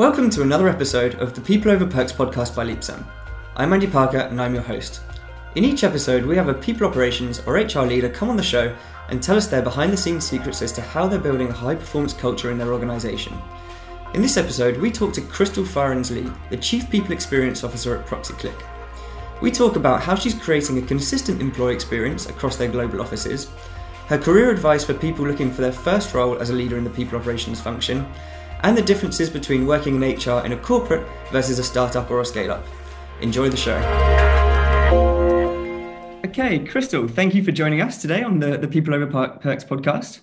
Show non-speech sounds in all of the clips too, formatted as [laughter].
Welcome to another episode of the People Over Perks podcast by Leapsome. I'm Andy Parker and I'm your host. In each episode, we have a people operations or HR leader come on the show and tell us their behind the scenes secrets as to how they're building a high performance culture in their organisation. In this episode, we talk to Crystal Farrens Lee, the Chief People Experience Officer at ProxyClick. We talk about how she's creating a consistent employee experience across their global offices, her career advice for people looking for their first role as a leader in the people operations function, and the differences between working in HR in a corporate versus a startup or a scale up. Enjoy the show. Okay, Crystal, thank you for joining us today on the, the People Over Perks podcast.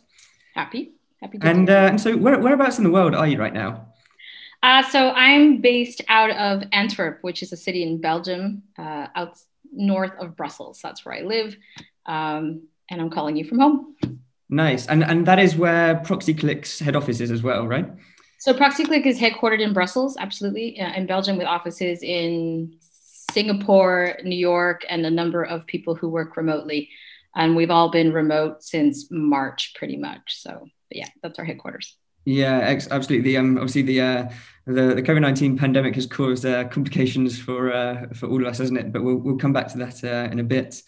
Happy, happy. and, uh, and so, where, whereabouts in the world are you right now? Uh, so I'm based out of Antwerp, which is a city in Belgium, uh, out north of Brussels. That's where I live, um, and I'm calling you from home. Nice, and and that is where ProxyClick's head office is as well, right? So ProxyClick is headquartered in Brussels, absolutely, uh, in Belgium, with offices in Singapore, New York, and a number of people who work remotely. And we've all been remote since March, pretty much. So, yeah, that's our headquarters. Yeah, ex- absolutely. Um, obviously, the uh, the, the COVID nineteen pandemic has caused uh, complications for uh, for all of us, hasn't it? But we'll we'll come back to that uh, in a bit.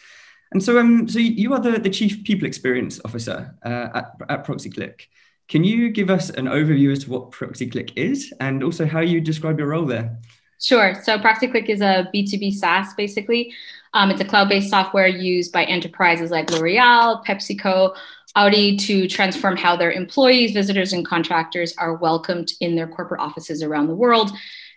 And so, um, so you are the, the chief people experience officer uh, at at ProxyClick. Can you give us an overview as to what ProxyClick is and also how you describe your role there? Sure. So ProxyClick is a B2B SaaS basically. Um, it's a cloud based software used by enterprises like L'Oreal, PepsiCo, Audi to transform how their employees, visitors, and contractors are welcomed in their corporate offices around the world.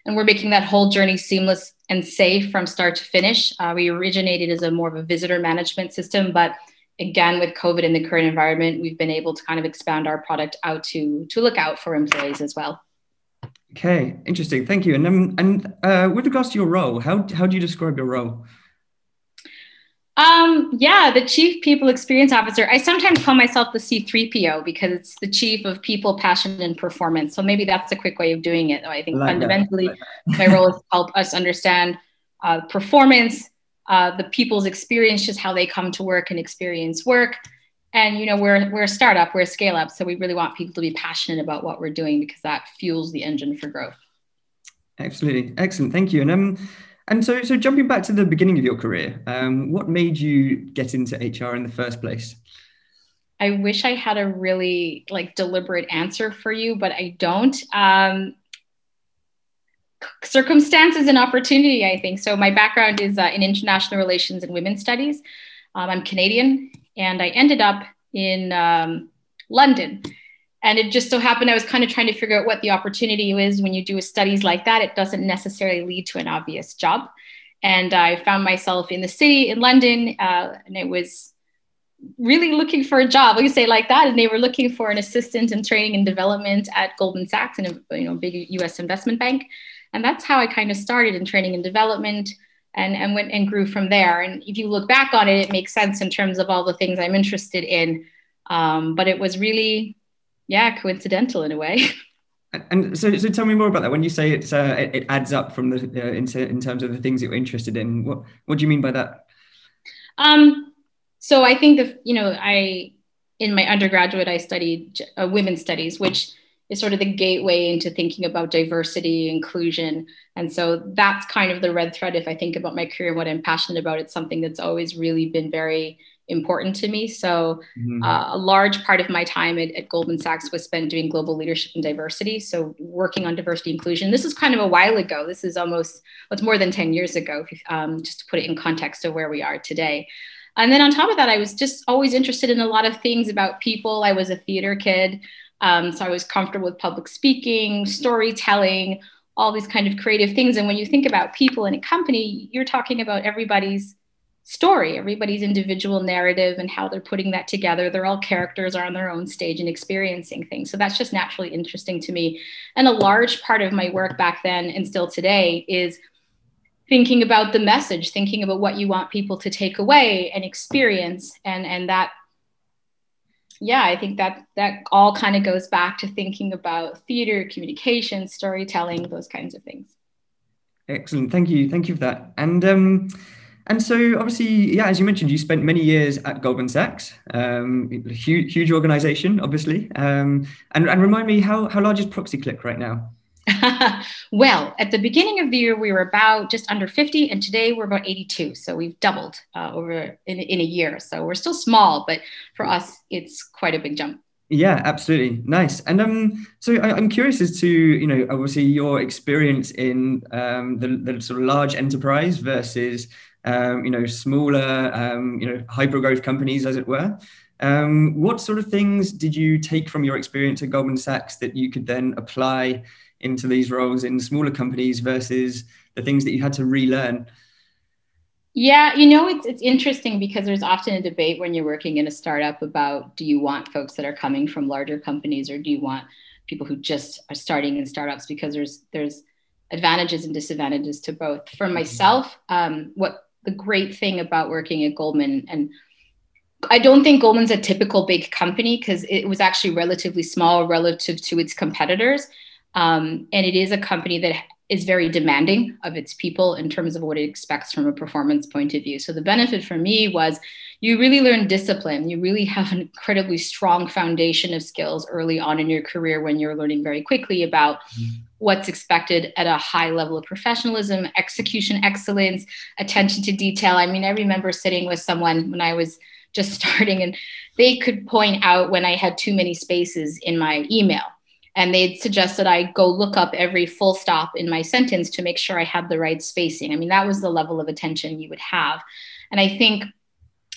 And we're making that whole journey seamless and safe from start to finish. Uh, we originated as a more of a visitor management system, but again with covid in the current environment we've been able to kind of expand our product out to to look out for employees as well okay interesting thank you and um, and uh, with regards to your role how, how do you describe your role um, yeah, the chief people experience officer. I sometimes call myself the C3PO because it's the chief of people, passion, and performance. So maybe that's a quick way of doing it. I think like fundamentally, like my role is to help us understand uh, performance, uh, the people's experience, just how they come to work and experience work. And you know, we're we're a startup, we're a scale up, so we really want people to be passionate about what we're doing because that fuels the engine for growth. Absolutely, excellent, thank you. And um, and so so jumping back to the beginning of your career, um, what made you get into HR in the first place? I wish I had a really like deliberate answer for you, but I don't. Um, circumstances and opportunity, I think. So my background is uh, in international relations and women's studies. Um, I'm Canadian, and I ended up in um, London. And it just so happened I was kind of trying to figure out what the opportunity is when you do studies like that. It doesn't necessarily lead to an obvious job. And I found myself in the city in London, uh, and it was really looking for a job. We say like that, and they were looking for an assistant in training and development at Goldman Sachs, and a you know big U.S. investment bank. And that's how I kind of started in training and development and, and went and grew from there. And if you look back on it, it makes sense in terms of all the things I'm interested in. Um, but it was really, yeah, coincidental in a way. [laughs] And so, so tell me more about that. When you say it's uh, it, it, adds up from the uh, in, in terms of the things that you're interested in, what what do you mean by that? Um, so I think that you know I in my undergraduate I studied uh, women's studies, which is sort of the gateway into thinking about diversity, inclusion. And so that's kind of the red thread. If I think about my career, and what I'm passionate about, it's something that's always really been very important to me. So mm-hmm. uh, a large part of my time at, at, Goldman Sachs was spent doing global leadership and diversity. So working on diversity inclusion. This is kind of a while ago. This is almost what's more than 10 years ago, um, just to put it in context of where we are today. And then on top of that, I was just always interested in a lot of things about people. I was a theater kid. Um, so I was comfortable with public speaking, storytelling, all these kind of creative things. And when you think about people in a company, you're talking about everybody's story, everybody's individual narrative and how they're putting that together. They're all characters are on their own stage and experiencing things. So that's just naturally interesting to me. And a large part of my work back then and still today is thinking about the message, thinking about what you want people to take away and experience. And, and that yeah, I think that that all kind of goes back to thinking about theater, communication, storytelling, those kinds of things. Excellent, thank you, thank you for that. And um, and so obviously, yeah, as you mentioned, you spent many years at Goldman Sachs, um, huge, huge organization, obviously. Um, and and remind me, how how large is ProxyClick right now? [laughs] well, at the beginning of the year, we were about just under 50, and today we're about 82. So we've doubled uh, over in, in a year. So we're still small, but for us, it's quite a big jump. Yeah, absolutely. Nice. And um, so I, am curious as to, you know, obviously your experience in um, the, the sort of large enterprise versus, um, you know, smaller, um, you know, hyper growth companies, as it were. Um, what sort of things did you take from your experience at Goldman Sachs that you could then apply into these roles in smaller companies versus the things that you had to relearn? Yeah, you know, it's it's interesting because there's often a debate when you're working in a startup about do you want folks that are coming from larger companies or do you want people who just are starting in startups because there's there's advantages and disadvantages to both. For mm-hmm. myself, um, what the great thing about working at Goldman and I don't think Goldman's a typical big company because it was actually relatively small relative to its competitors. Um, and it is a company that is very demanding of its people in terms of what it expects from a performance point of view. So the benefit for me was you really learn discipline. You really have an incredibly strong foundation of skills early on in your career when you're learning very quickly about mm-hmm. what's expected at a high level of professionalism, execution excellence, attention to detail. I mean, I remember sitting with someone when I was just [laughs] starting and they could point out when I had too many spaces in my email and they'd suggested I go look up every full stop in my sentence to make sure I had the right spacing. I mean, that was the level of attention you would have. And I think,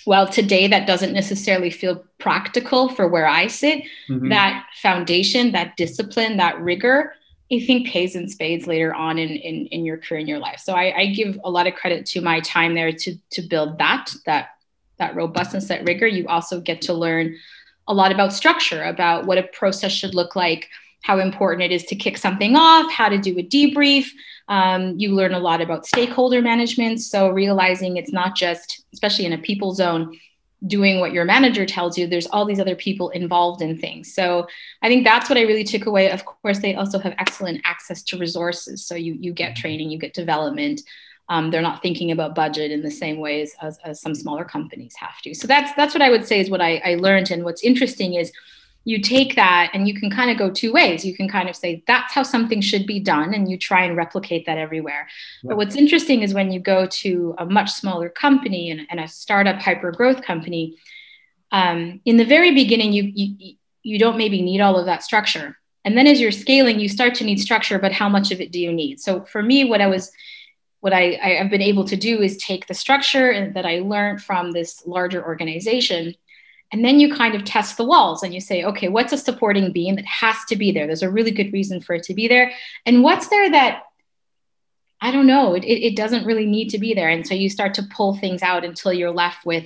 well, today that doesn't necessarily feel practical for where I sit. Mm-hmm. That foundation, that discipline, that rigor, I think pays in spades later on in, in, in your career in your life. So I, I give a lot of credit to my time there to, to build that, that, that robustness, that rigor. You also get to learn a lot about structure, about what a process should look like, how important it is to kick something off, how to do a debrief. Um, you learn a lot about stakeholder management. So, realizing it's not just, especially in a people zone, doing what your manager tells you, there's all these other people involved in things. So, I think that's what I really took away. Of course, they also have excellent access to resources. So, you, you get training, you get development. Um, they're not thinking about budget in the same ways as, as, some smaller companies have to. So that's that's what I would say is what I, I learned. And what's interesting is you take that and you can kind of go two ways. You can kind of say, that's how something should be done, and you try and replicate that everywhere. Yeah. But what's interesting is when you go to a much smaller company and, and a startup hyper growth company, um, in the very beginning, you, you, you don't maybe need all of that structure. And then as you're scaling, you start to need structure, but how much of it do you need? So for me, what I was what I, I have been able to do is take the structure that I learned from this larger organization and then you kind of test the walls and you say, okay, what's a supporting beam that has to be there? There's a really good reason for it to be there. And what's there that I don't know, it, it doesn't really need to be there. And so you start to pull things out until you're left with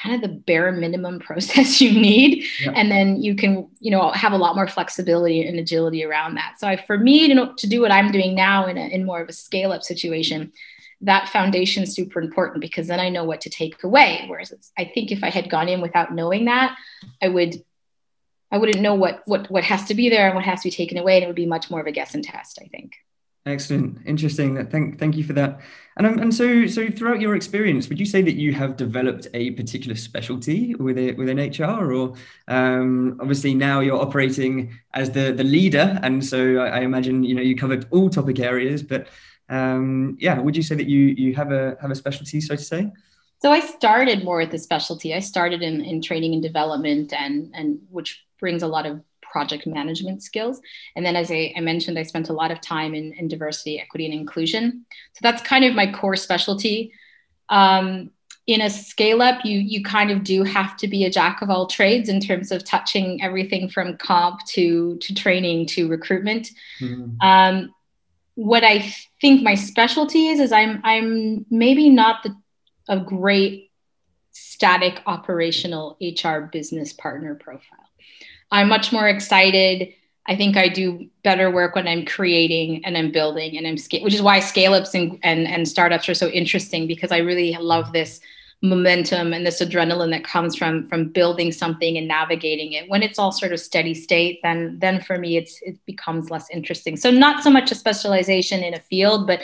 kind of the bare minimum [laughs] process you need. Yeah. And then you can, you know, have a lot more flexibility and agility around that. So I, for me, you know, to do what I'm doing now in, a, in more of a scale up situation, that foundation is super important because then I know what to take away. Whereas I think if I had gone in without knowing that, I would I wouldn't know what what what has to be there and what has to be taken away, and it would be much more of a guess and test. I think. Excellent, interesting. Thank thank you for that. And um, and so so throughout your experience, would you say that you have developed a particular specialty within within HR, or um, obviously now you're operating as the the leader, and so I, I imagine you know you covered all topic areas, but um, yeah, would you say that you you have a have a specialty, so to say? So I started more with the specialty. I started in, in training and development, and and which brings a lot of project management skills. And then, as I, I mentioned, I spent a lot of time in, in, diversity, equity, and inclusion. So that's kind of my core specialty. Um, in a scale up, you you kind of do have to be a jack of all trades in terms of touching everything from comp to to training to recruitment. Mm-hmm. Um, what I think my specialty is is I'm I'm maybe not the a great static operational HR business partner profile. I'm much more excited. I think I do better work when I'm creating and I'm building and I'm which is why scale ups and, and, and startups are so interesting because I really love this momentum and this adrenaline that comes from from building something and navigating it. When it's all sort of steady state then then for me it's it becomes less interesting. So not so much a specialization in a field but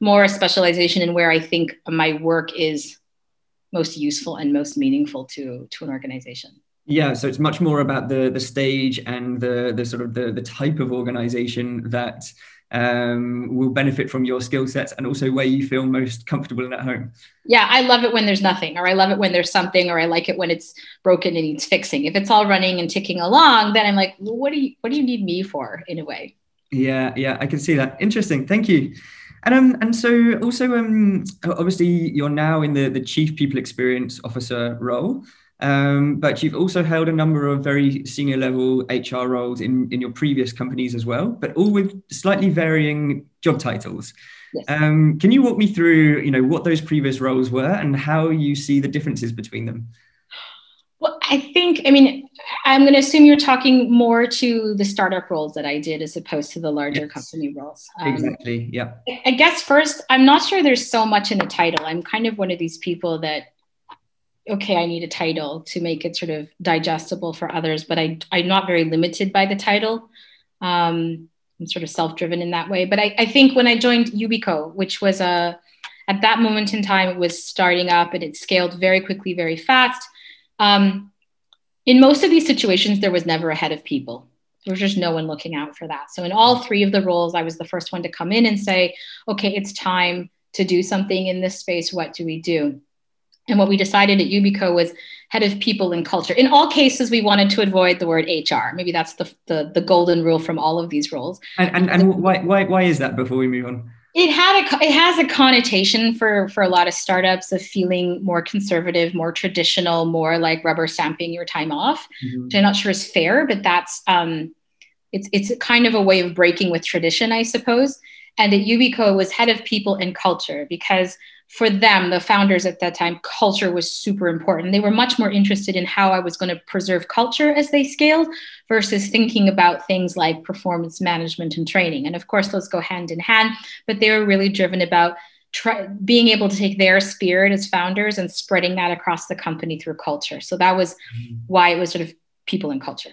more a specialization in where i think my work is most useful and most meaningful to to an organization. Yeah, so it's much more about the the stage and the the sort of the the type of organization that um, will benefit from your skill sets and also where you feel most comfortable and at home. Yeah, I love it when there's nothing, or I love it when there's something, or I like it when it's broken and needs fixing. If it's all running and ticking along, then I'm like, well, what do you what do you need me for in a way? Yeah, yeah, I can see that. Interesting. Thank you. And um, and so also um, obviously you're now in the the chief people experience officer role. Um, but you've also held a number of very senior level HR roles in, in your previous companies as well, but all with slightly varying job titles. Yes. Um, can you walk me through, you know, what those previous roles were and how you see the differences between them? Well, I think, I mean, I'm going to assume you're talking more to the startup roles that I did as opposed to the larger yes. company roles. Um, exactly. Yeah. I guess first, I'm not sure there's so much in the title. I'm kind of one of these people that okay, I need a title to make it sort of digestible for others, but I, I'm not very limited by the title. Um, I'm sort of self-driven in that way. But I, I think when I joined Yubico, which was a, at that moment in time, it was starting up and it scaled very quickly, very fast. Um, in most of these situations, there was never a head of people. There was just no one looking out for that. So in all three of the roles, I was the first one to come in and say, okay, it's time to do something in this space. What do we do? And what we decided at Yubico was head of people and culture. In all cases, we wanted to avoid the word HR. Maybe that's the, the, the golden rule from all of these roles. And, and, and why, why, why is that before we move on? It had a, it has a connotation for, for a lot of startups of feeling more conservative, more traditional, more like rubber stamping your time off, mm-hmm. which I'm not sure is fair, but that's, um, it's, it's kind of a way of breaking with tradition, I suppose. And at Yubico was head of people and culture because for them, the founders at that time, culture was super important. They were much more interested in how I was going to preserve culture as they scaled versus thinking about things like performance management and training. And of course, those go hand in hand, but they were really driven about try, being able to take their spirit as founders and spreading that across the company through culture. So that was mm-hmm. why it was sort of people and culture.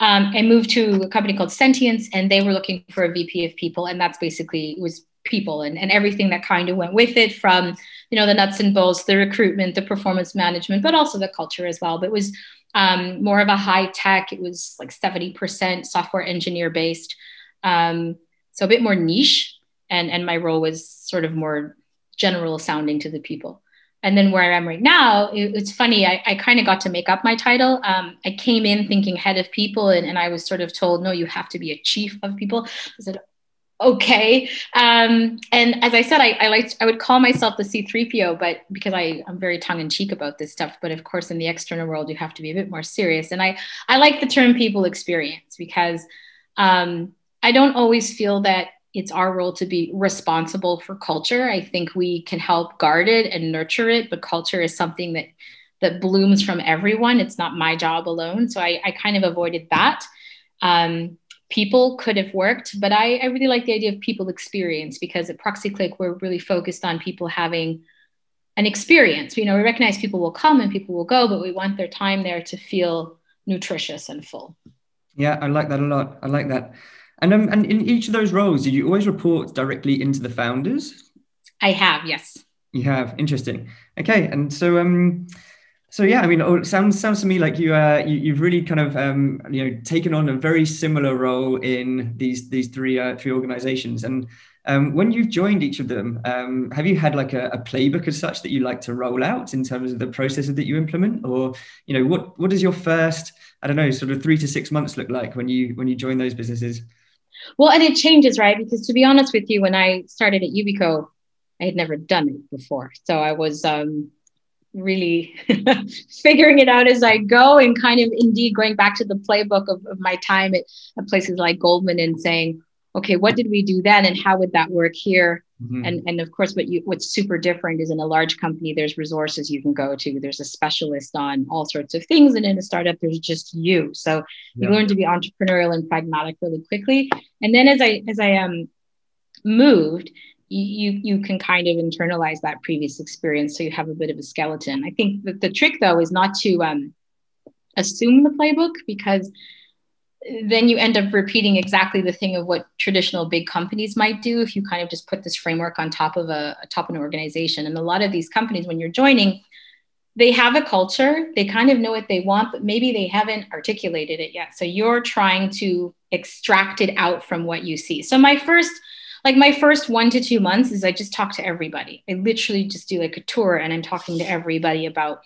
Um, I moved to a company called Sentiance, and they were looking for a VP of people, and that's basically was people and, and everything that kind of went with it from you know the nuts and bolts the recruitment the performance management but also the culture as well but it was um, more of a high tech it was like 70% software engineer based um, so a bit more niche and and my role was sort of more general sounding to the people and then where I am right now, it, it's funny. I, I kind of got to make up my title. Um, I came in thinking head of people, and, and I was sort of told, no, you have to be a chief of people. I said, okay. Um, and as I said, I, I like I would call myself the C3PO, but because I, I'm very tongue in cheek about this stuff. But of course, in the external world, you have to be a bit more serious. And I I like the term people experience because um, I don't always feel that it's our role to be responsible for culture. I think we can help guard it and nurture it, but culture is something that that blooms from everyone. It's not my job alone. So I, I kind of avoided that. Um, people could have worked, but I, I really like the idea of people experience because at ProxyClick, we're really focused on people having an experience. You know, we recognize people will come and people will go, but we want their time there to feel nutritious and full. Yeah, I like that a lot. I like that. And um, and in each of those roles, did you always report directly into the founders? I have, yes. You have. Interesting. Okay, and so um, so yeah, I mean, oh, it sounds sounds to me like you uh, you, have really kind of um, you know taken on a very similar role in these these three uh, three organizations. And um, when you've joined each of them, um, have you had like a, a, playbook as such that you like to roll out in terms of the processes that you implement, or you know what what does your first I don't know sort of three to six months look like when you when you join those businesses? Well, and it changes, right? Because to be honest with you, when I started at Yubico, I had never done it before, so I was. Um, really [laughs] figuring it out as I go and kind of indeed going back to the playbook of, of my time at, at, places like Goldman and saying, okay, what did we do then and how would that work here? Mm-hmm. And, and of course, what you, what's super different is in a large company, there's resources you can go to. There's a specialist on all sorts of things. And in a startup, there's just you. So yeah. you learn to be entrepreneurial and pragmatic really quickly. And then as I, as I um, moved, you you can kind of internalize that previous experience so you have a bit of a skeleton i think that the trick though is not to um, assume the playbook because then you end up repeating exactly the thing of what traditional big companies might do if you kind of just put this framework on top of a, a top of an organization and a lot of these companies when you're joining they have a culture, they kind of know what they want, but maybe they haven't articulated it yet. So you're trying to extract it out from what you see. So my first like my first one to two months is I just talk to everybody. I literally just do like a tour and I'm talking to everybody about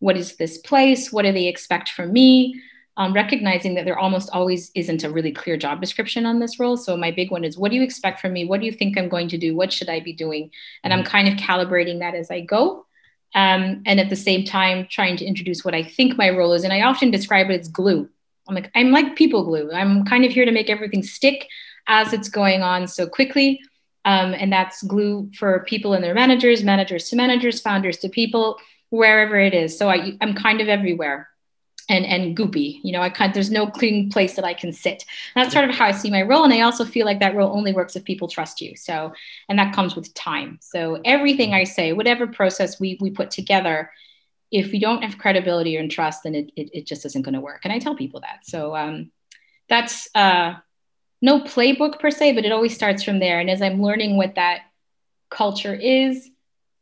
what is this place? What do they expect from me? Um, recognizing that there almost always isn't a really clear job description on this role. So my big one is what do you expect from me? What do you think I'm going to do? What should I be doing? And I'm mm-hmm. kind of calibrating that as I go um, and at the same time trying to introduce what I think my role is. And I often describe it as glue. I'm like, I'm like people glue. I'm kind of here to make everything stick as it's going on so quickly. Um, and that's glue for people and their managers, managers to managers, founders to people, wherever it is. So I, I'm kind of everywhere and and goopy. You know, I kind there's no clean place that I can sit. That's sort of how I see my role. And I also feel like that role only works if people trust you. So, and that comes with time. So everything I say, whatever process we we put together, if we don't have credibility and trust, then it it, it just isn't going to work. And I tell people that. So um, that's uh, no playbook per se, but it always starts from there. And as I'm learning what that culture is,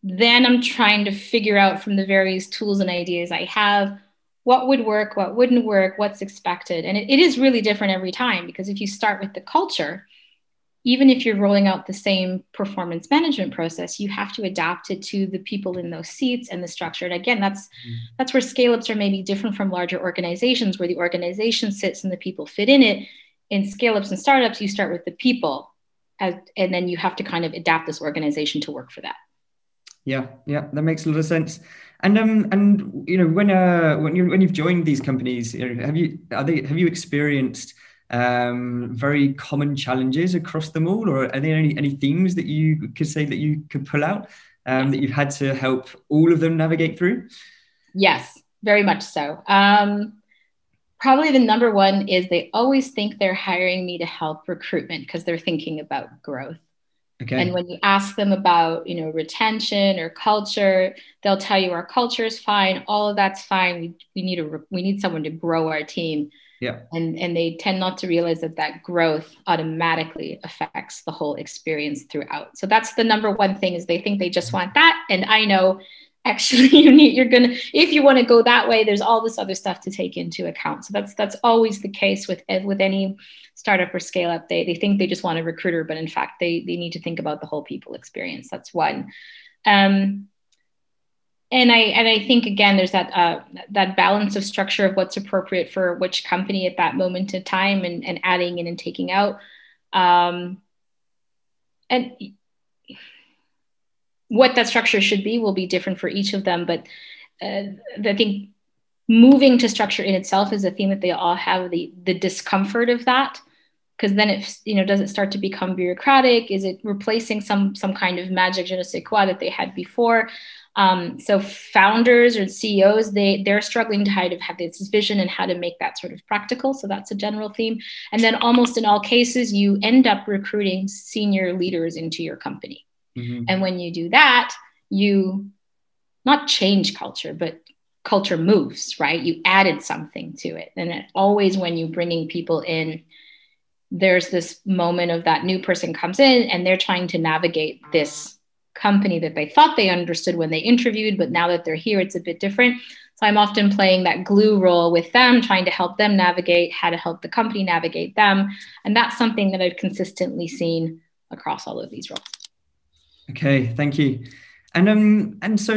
then I'm trying to figure out from the various tools and ideas I have what would work, what wouldn't work, what's expected. And it, it is really different every time because if you start with the culture, even if you're rolling out the same performance management process, you have to adapt it to the people in those seats and the structure. And again, that's that's where scale ups are maybe different from larger organizations, where the organization sits and the people fit in it. In scale ups and startups, you start with the people, as, and then you have to kind of adapt this organization to work for that. Yeah, yeah, that makes a lot of sense. And um, and you know, when uh, when you when you've joined these companies, you know, have you are they have you experienced um, very common challenges across them all, or are there any any themes that you could say that you could pull out um, that you've had to help all of them navigate through? Yes, very much so. Um, probably the number one is they always think they're hiring me to help recruitment because they're thinking about growth. Okay. And when you ask them about, you know, retention or culture, they'll tell you our culture is fine, all of that's fine. We, we need a we need someone to grow our team. Yeah. And and they tend not to realize that that growth automatically affects the whole experience throughout. So that's the number one thing is they think they just mm-hmm. want that and I know actually [laughs] you need you're gonna if you want to go that way there's all this other stuff to take into account. So that's that's always the case with with any startup or scale up they, they think they just want a recruiter but in fact they they need to think about the whole people experience. That's one. Um, and I and I think again there's that uh, that balance of structure of what's appropriate for which company at that moment in time and, and adding in and taking out. Um, and what that structure should be will be different for each of them. But uh, I think moving to structure in itself is a theme that they all have the the discomfort of that because then it you know does it start to become bureaucratic? Is it replacing some some kind of magic je ne sais quoi that they had before? Um, so founders or ceos they they're struggling to how to have this vision and how to make that sort of practical so that's a general theme. And then almost in all cases you end up recruiting senior leaders into your company Mm-hmm. And when you do that, you not change culture, but culture moves, right? You added something to it. And it, always when you're bringing people in, there's this moment of that new person comes in and they're trying to navigate this company that they thought they understood when they interviewed, but now that they're here, it's a bit different. So I'm often playing that glue role with them, trying to help them navigate how to help the company navigate them. And that's something that I've consistently seen across all of these roles. Okay, thank you. And um, and so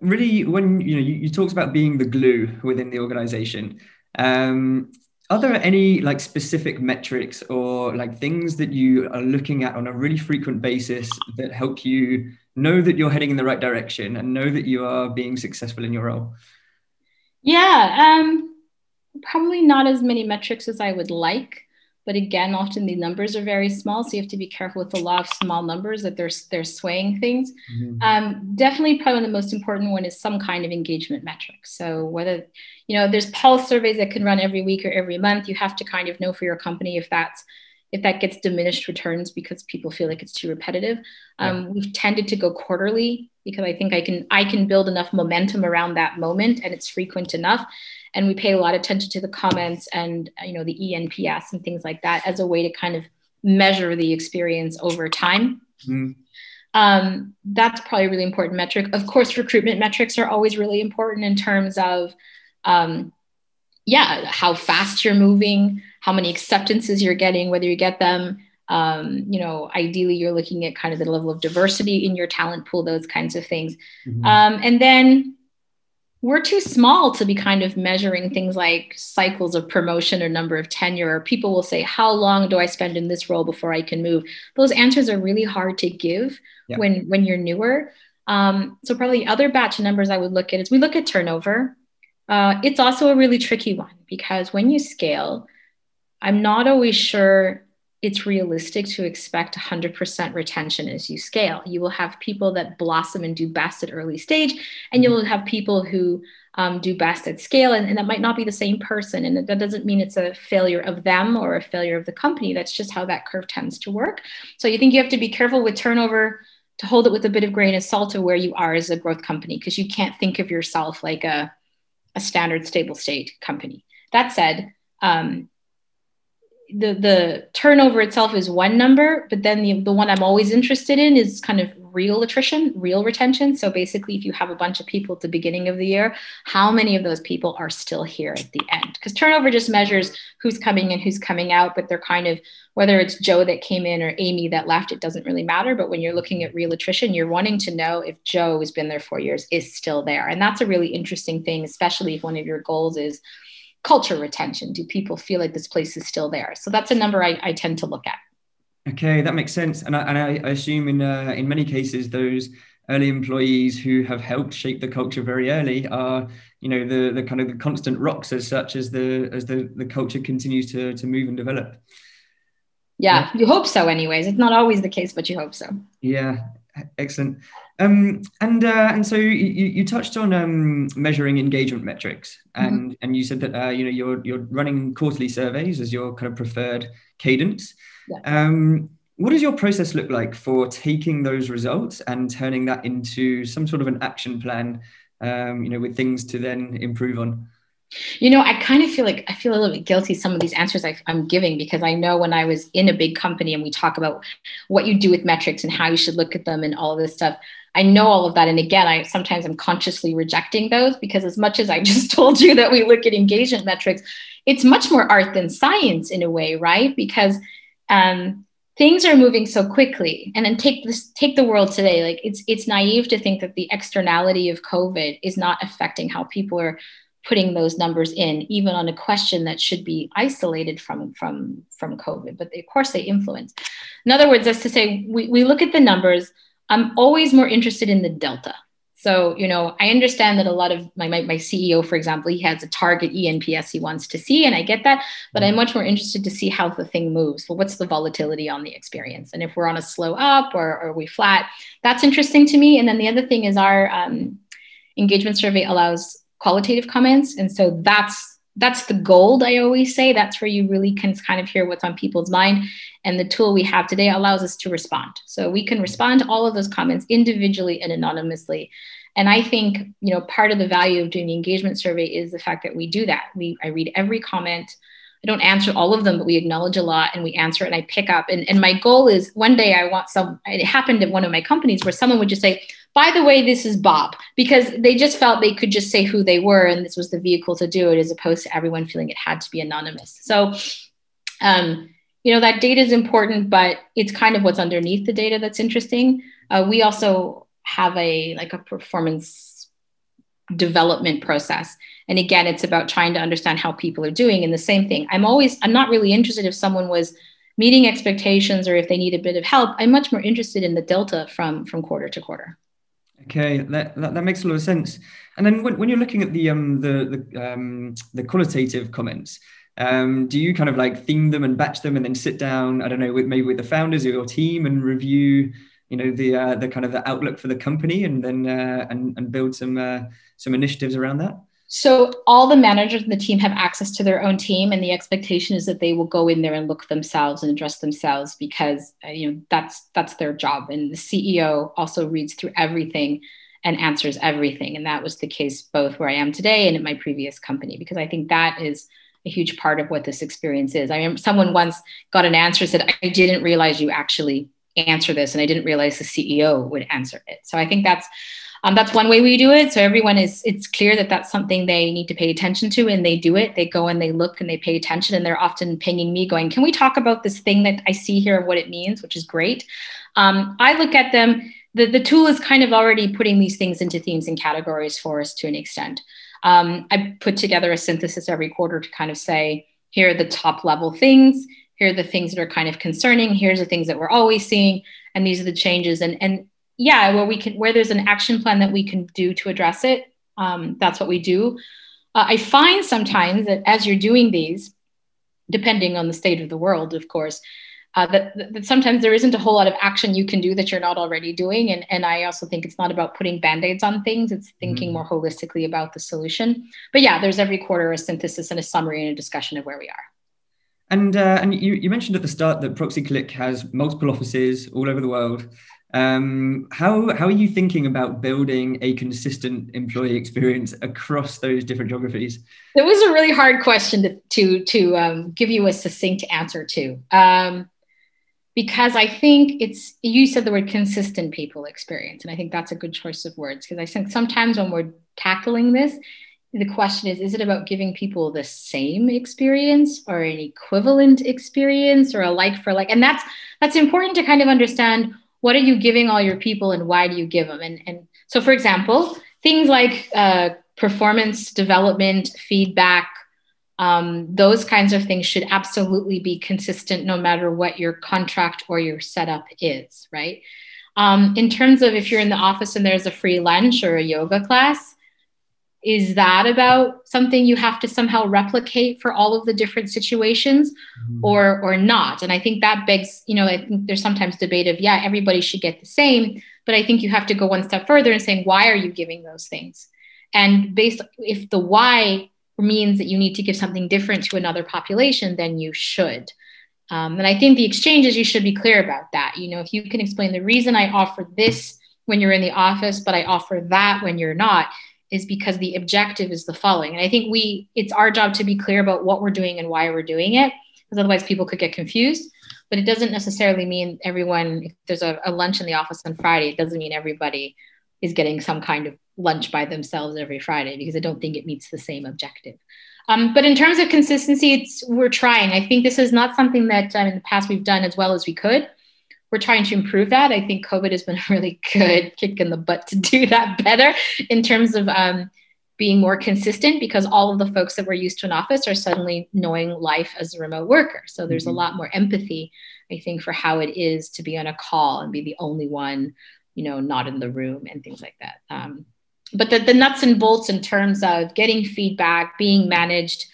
really, when you know you, you talked about being the glue within the organization. Um, are there any like specific metrics or like things that you are looking at on a really frequent basis that help you know that you're heading in the right direction and know that you are being successful in your role? Yeah, um, probably not as many metrics as I would like. But again, often the numbers are very small, so you have to be careful with the law of small numbers that they're they're swaying things. Mm-hmm. Um, definitely, probably the most important one is some kind of engagement metric. So whether you know there's pulse surveys that can run every week or every month, you have to kind of know for your company if that's if that gets diminished returns because people feel like it's too repetitive. Um, yeah. We've tended to go quarterly because I think I can I can build enough momentum around that moment and it's frequent enough and we pay a lot of attention to the comments and you know the eNPS and things like that as a way to kind of measure the experience over time mm. um, that's probably a really important metric. Of course, recruitment metrics are always really important in terms of, um, yeah, how fast you're moving, how many acceptances you're getting, whether you get them. Um, you know, ideally, you're looking at kind of the level of diversity in your talent pool, those kinds of things. Mm-hmm. Um, and then we're too small to be kind of measuring things like cycles of promotion or number of tenure or people will say how long do i spend in this role before i can move? Those answers are really hard to give yeah. when when you're newer. Um, so probably other batch numbers i would look at is we look at turnover. Uh, it's also a really tricky one because when you scale i'm not always sure it's realistic to expect 100% retention as you scale. You will have people that blossom and do best at early stage, and you'll mm-hmm. have people who um, do best at scale, and, and, that might not be the same person. And that doesn't mean it's a failure of them or a failure of the company. That's just how that curve tends to work. So you think you have to be careful with turnover to hold it with a bit of grain of salt to where you are as a growth company, because you can't think of yourself like a, a standard stable state company. That said, um, the the turnover itself is one number, but then the, the one I'm always interested in is kind of real attrition, real retention. So basically, if you have a bunch of people at the beginning of the year, how many of those people are still here at the end? Because turnover just measures who's coming in, who's coming out, but they're kind of whether it's Joe that came in or Amy that left, it doesn't really matter. But when you're looking at real attrition, you're wanting to know if Joe who's been there four years is still there. And that's a really interesting thing, especially if one of your goals is culture retention. Do people feel like this place is still there? So that's a number I, I tend to look at. Okay, that makes sense. And I, and I assume in uh, in many cases those early employees who have helped shape the culture very early are you know the the kind of the constant rocks as such as the as the the culture continues to to move and develop. Yeah, yeah. you hope so. Anyways, it's not always the case, but you hope so. Yeah, excellent. Um, and uh, and so you, you touched on um, measuring engagement metrics, and mm-hmm. and you said that uh, you know you're you're running quarterly surveys as your kind of preferred cadence. Yeah. Um, what does your process look like for taking those results and turning that into some sort of an action plan? Um, you know, with things to then improve on. You know, I kind of feel like I feel a little bit guilty some of these answers I, am giving because I know when I was in a big company and we talk about what you do with metrics and how you should look at them and all of this stuff. I know all of that. And again, I sometimes I'm consciously rejecting those because as much as I [laughs] just told you that we look at engagement metrics, it's much more art than science in a way, right? Because um, things are moving so quickly. And then take this, take the world today. Like it's it's naive to think that the externality of COVID is not affecting how people are putting those numbers in, even on a question that should be isolated from, from, from COVID. But they, of course, they influence. In other words, that's to say, we, we look at the numbers. I'm always more interested in the delta. So, you know, I understand that a lot of my, my, my, CEO, for example, he has a target ENPS he wants to see, and I get that, but I'm much more interested to see how the thing moves. Well, what's the volatility on the experience? And if we're on a slow up or, are we flat, that's interesting to me. And then the other thing is our um, engagement survey allows qualitative comments. And so that's that's the gold i always say. That's where you really can kind of hear what's on people's mind. And the tool we have today allows us to respond. So we can respond to all of those comments individually and anonymously. And i think you know part of the value of doing the engagement survey is the fact that we do that. We i read every comment. I don't answer all of them, but we acknowledge a lot and we answer and I pick up. And, and my goal is one day I want some, it happened at one of my companies where someone would just say, by the way, this is Bob, because they just felt they could just say who they were and this was the vehicle to do it as opposed to everyone feeling it had to be anonymous. So, um, you know, that data is important, but it's kind of what's underneath the data that's interesting. Uh, we also have a like a performance development process and again it's about trying to understand how people are doing and the same thing i'm always i'm not really interested if someone was meeting expectations or if they need a bit of help i'm much more interested in the delta from from quarter to quarter okay that, that, that makes a lot of sense. And then when, when you're looking at the um the the, um, the qualitative comments um, do you kind of like theme them and batch them and then sit down i don't know with maybe with the founders or your team and review you know the uh, the kind of the outlook for the company and then uh, and, and build some uh, some initiatives around that so all the managers in the team have access to their own team, and the expectation is that they will go in there and look themselves and address themselves because uh, you know that's that's their job. And the CEO also reads through everything and answers everything, and that was the case both where I am today and at my previous company because I think that is a huge part of what this experience is. I remember someone once got an answer said, "I didn't realize you actually answer this and i didn't realize the ceo would answer it so i think that's um, that's one way we do it. So everyone is it's clear that that's something they need to pay attention to and they do it. They go and they look and they pay attention and they're often pinging me going can we talk about this thing that i see here and what it means? which is great. Um, i look at them the, the tool is kind of already putting these things into themes and categories for us to an extent. Um, i put together a synthesis every quarter to kind of say here are the top level things. Here are the things that are kind of concerning. Here's the things that we're always seeing. And these are the changes. And and yeah where we can where there's an action plan that we can do to address it um, that's what we do. Uh, i find sometimes that as you're doing these depending on the state of the world of course uh, that, that sometimes there isn't a whole lot of action you can do that you're not already doing. And, and i also think it's not about putting band-aids on things it's thinking mm more holistically about the solution. But yeah there's every quarter a synthesis and a summary and a discussion of where we are. And uh, and you, you mentioned at the start that ProxyClick has multiple offices all over the world. Um, how how are you thinking about building a consistent employee experience across those different geographies? It was a really hard question to to, to um, give you a succinct answer to, um, because I think it's you said the word consistent people experience, and I think that's a good choice of words because I think sometimes when we're tackling this, the question is is it about giving people the same experience or an equivalent experience or a like for like and that's that's important to kind of understand what are you giving all your people and why do you give them? And and so for example things like uh, performance development feedback um, those kinds of things should absolutely be consistent no matter what your contract or your setup is right? Um, in terms of if you're in the office and there's a free lunch or a yoga class is that about something you have to somehow replicate for all of the different situations mm-hmm. or or not? And i think that begs you know i think there's sometimes debate of yeah everybody should get the same but i think you have to go one step further and saying why are you giving those things? And based if the why means that you need to give something different to another population then you should. Um, and i think the exchanges you should be clear about that. You know if you can explain the reason i offer this when you're in the office but i offer that when you're not is because the objective is the following. And I think we, it's our job to be clear about what we're doing and why we're doing it, because otherwise people could get confused. But it doesn't necessarily mean everyone, if there's a, a lunch in the office on Friday, it doesn't mean everybody is getting some kind of lunch by themselves every Friday, because I don't think it meets the same objective. Um, but in terms of consistency, it's we're trying. I think this is not something that um, in the past we've done as well as we could we're trying to improve that. I think COVID has been a really good kick in the butt to do that better in terms of um, being more consistent because all of the folks that were used to an office are suddenly knowing life as a remote worker. So there's mm-hmm. a lot more empathy, I think, for how it is to be on a call and be the only one, you know, not in the room and things like that. Um, but the, the nuts and bolts in terms of getting feedback, being managed,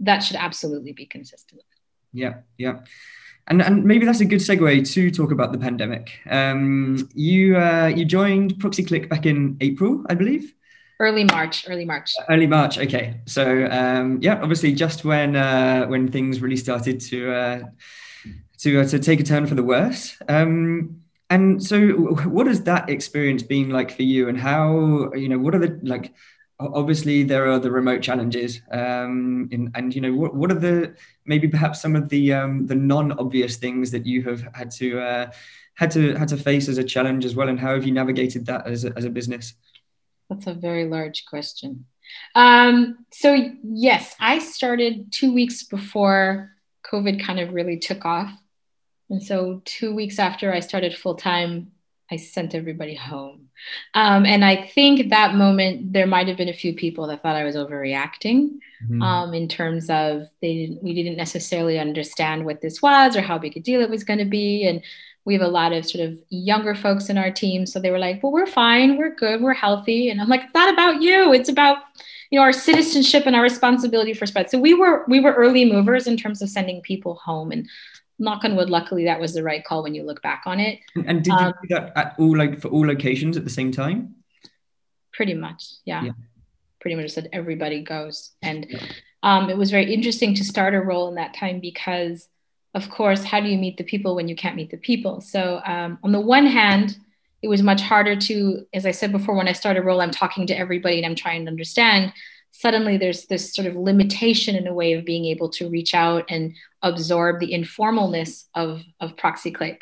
that should absolutely be consistent. Yeah, yeah. And, and maybe that's a good segue to talk about the pandemic. Um, you uh, you joined ProxyClick back in April, I believe. Early March. Early March. Early March. Okay. So um, yeah, obviously just when uh, when things really started to uh, to uh, to take a turn for the worse. Um, and so, what has that experience been like for you? And how you know what are the like obviously there are the remote challenges um, in, and you know what, what are the maybe perhaps some of the um, the non-obvious things that you have had to uh, had to had to face as a challenge as well and how have you navigated that as a, as a business? That's a very large question. Um, so yes i started two weeks before covid kind of really took off. And so two weeks after i started full-time I sent everybody home. Um, and I think that moment there might have been a few people that thought I was overreacting mm-hmm. um, in terms of they didn't, we didn't necessarily understand what this was or how big a deal it was going to be. And we have a lot of sort of younger folks in our team. So they were like, well, we're fine. We're good. We're healthy. And I'm like, it's not about you. It's about, you know, our citizenship and our responsibility for spread. So we were, we were early movers in terms of sending people home. And knock on wood, luckily that was the right call when you look back on it. And did you um, do that at all, like for all locations at the same time? Pretty much, yeah. yeah. Pretty much said everybody goes, and um, it was very interesting to start a role in that time because, of course, how do you meet the people when you can't meet the people? So um, on the one hand, it was much harder to, as I said before, when I start a role, I'm talking to everybody and I'm trying to understand suddenly there's this sort of limitation in a way of being able to reach out and absorb the informalness of, of ProxyClick.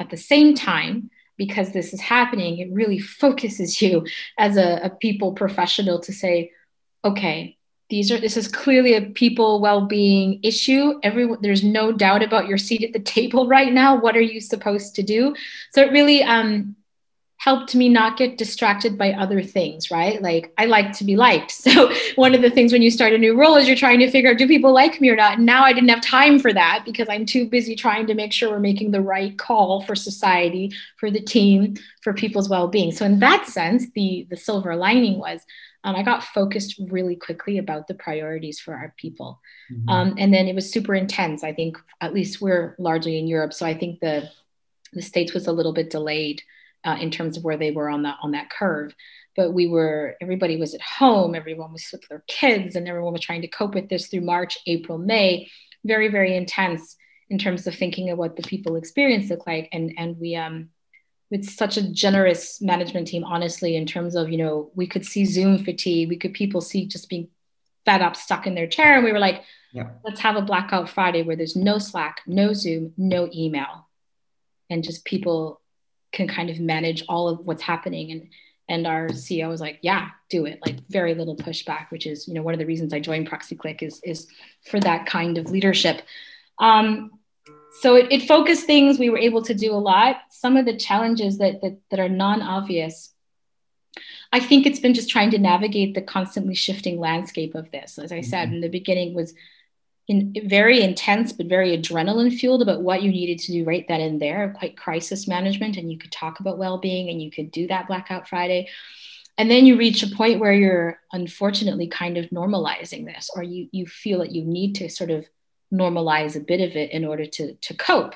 at the same time, because this is happening, it really focuses you as a, a people professional to say, okay, these are this is clearly a people well-being issue. Everyone there's no doubt about your seat at the table right now. What are you supposed to do? So it really um, helped me not get distracted by other things right like i like to be liked [laughs] so one of the things when you start a new role is you're trying to figure out do people like me or not and now i didn't have time for that because i'm too busy trying to make sure we're making the right call for society for the team for people's well-being so in that sense the the silver lining was um, I got focused really quickly about the priorities for our people. Mm-hmm. Um, and then it was super intense. I think at least we're largely in Europe, so I think the the states was a little bit delayed uh, in terms of where they were on that on that curve. But we were everybody was at home, everyone was with their kids, and everyone was trying to cope with this through March, April, May. Very very intense in terms of thinking of what the people experience look like, and and we um with such a generous management team honestly in terms of you know we could see zoom fatigue we could people see just being fed up stuck in their chair and we were like yeah. let's have a blackout friday where there's no slack no zoom no email and just people can kind of manage all of what's happening. And and our ceo was like yeah do it. Like very little pushback which is you know one of the reasons i joined proxyclick is is for that kind of leadership. Um, so it, it, focused things. We were able to do a lot. Some of the challenges that, that, that are non-obvious i think it's been just trying to navigate the constantly shifting landscape of this. As i said mm-hmm. in the beginning was in, very intense but very adrenaline fueled about what you needed to do right then and there quite crisis management and you could talk about well-being and you could do that blackout friday and then you reach a point where you're unfortunately kind of normalizing this or you you feel that you need to sort of normalize a bit of it in order to, to cope.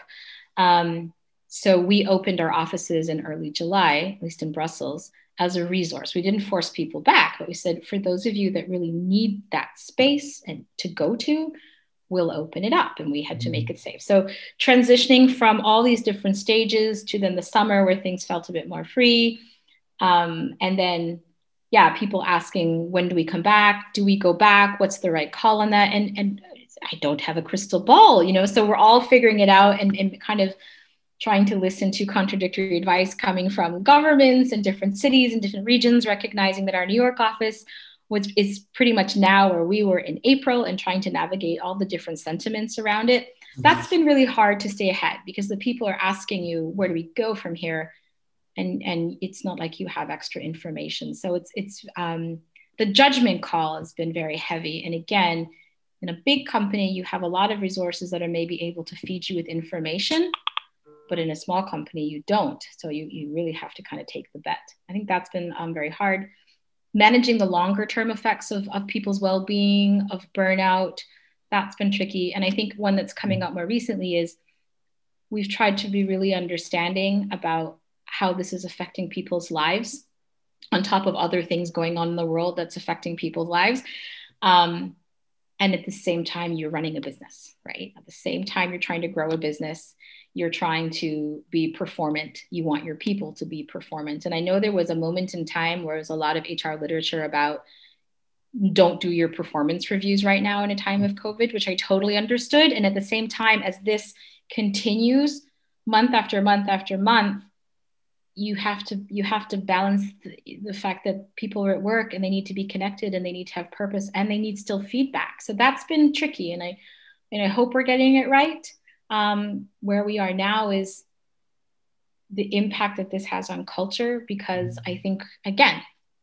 Um, so we opened our offices in early July, at least in Brussels, as a resource. We didn't force people back, but we said for those of you that really need that space and to go to, we'll open it up. And we had to make mm-hmm. it safe. So transitioning from all these different stages to then the summer where things felt a bit more free. Um, and then yeah, people asking when do we come back? Do we go back? What's the right call on that? And and I don't have a crystal ball, you know. So we're all figuring it out and, and kind of trying to listen to contradictory advice coming from governments and different cities and different regions, recognizing that our New York office was is pretty much now where we were in April and trying to navigate all the different sentiments around it. That's been really hard to stay ahead because the people are asking you, where do we go from here? And and it's not like you have extra information. So it's it's um, the judgment call has been very heavy. And again, in a big company, you have a lot of resources that are maybe able to feed you with information, but in a small company, you don't. So you, you really have to kind of take the bet. I think that's been um, very hard. Managing the longer term effects of, of people's well being, of burnout, that's been tricky. And I think one that's coming up more recently is we've tried to be really understanding about how this is affecting people's lives on top of other things going on in the world that's affecting people's lives. Um, and at the same time you're running a business right? At the same time you're trying to grow a business you're trying to be performant. You want your people to be performant. And i know there was a moment in time where there's a lot of hr literature about don't do your performance reviews right now in a time of covid which i totally understood. And at the same time as this continues month after month after month you have to you have to balance the, the, fact that people are at work and they need to be connected and they need to have purpose and they need still feedback. So that's been tricky and i and i hope we're getting it right. Um, where we are now is the impact that this has on culture because i think again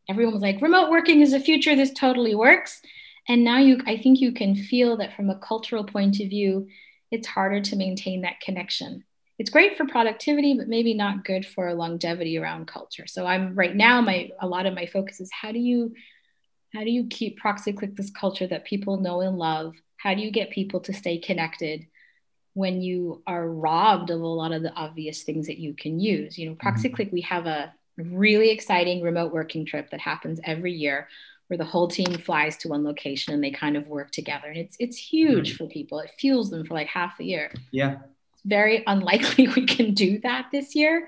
everyone was like remote working is the future. This totally works. And now you i think you can feel that from a cultural point of view it's harder to maintain that connection it's great for productivity, but maybe not good for longevity around culture. So I'm right now, my a lot of my focus is how do you how do you keep ProxyClick this culture that people know and love? How do you get people to stay connected when you are robbed of a lot of the obvious things that you can use? You know, ProxyClick, mm-hmm. we have a really exciting remote working trip that happens every year where the whole team flies to one location and they kind of work together. And it's it's huge mm-hmm. for people. It fuels them for like half a year. Yeah very unlikely [laughs] we can do that this year.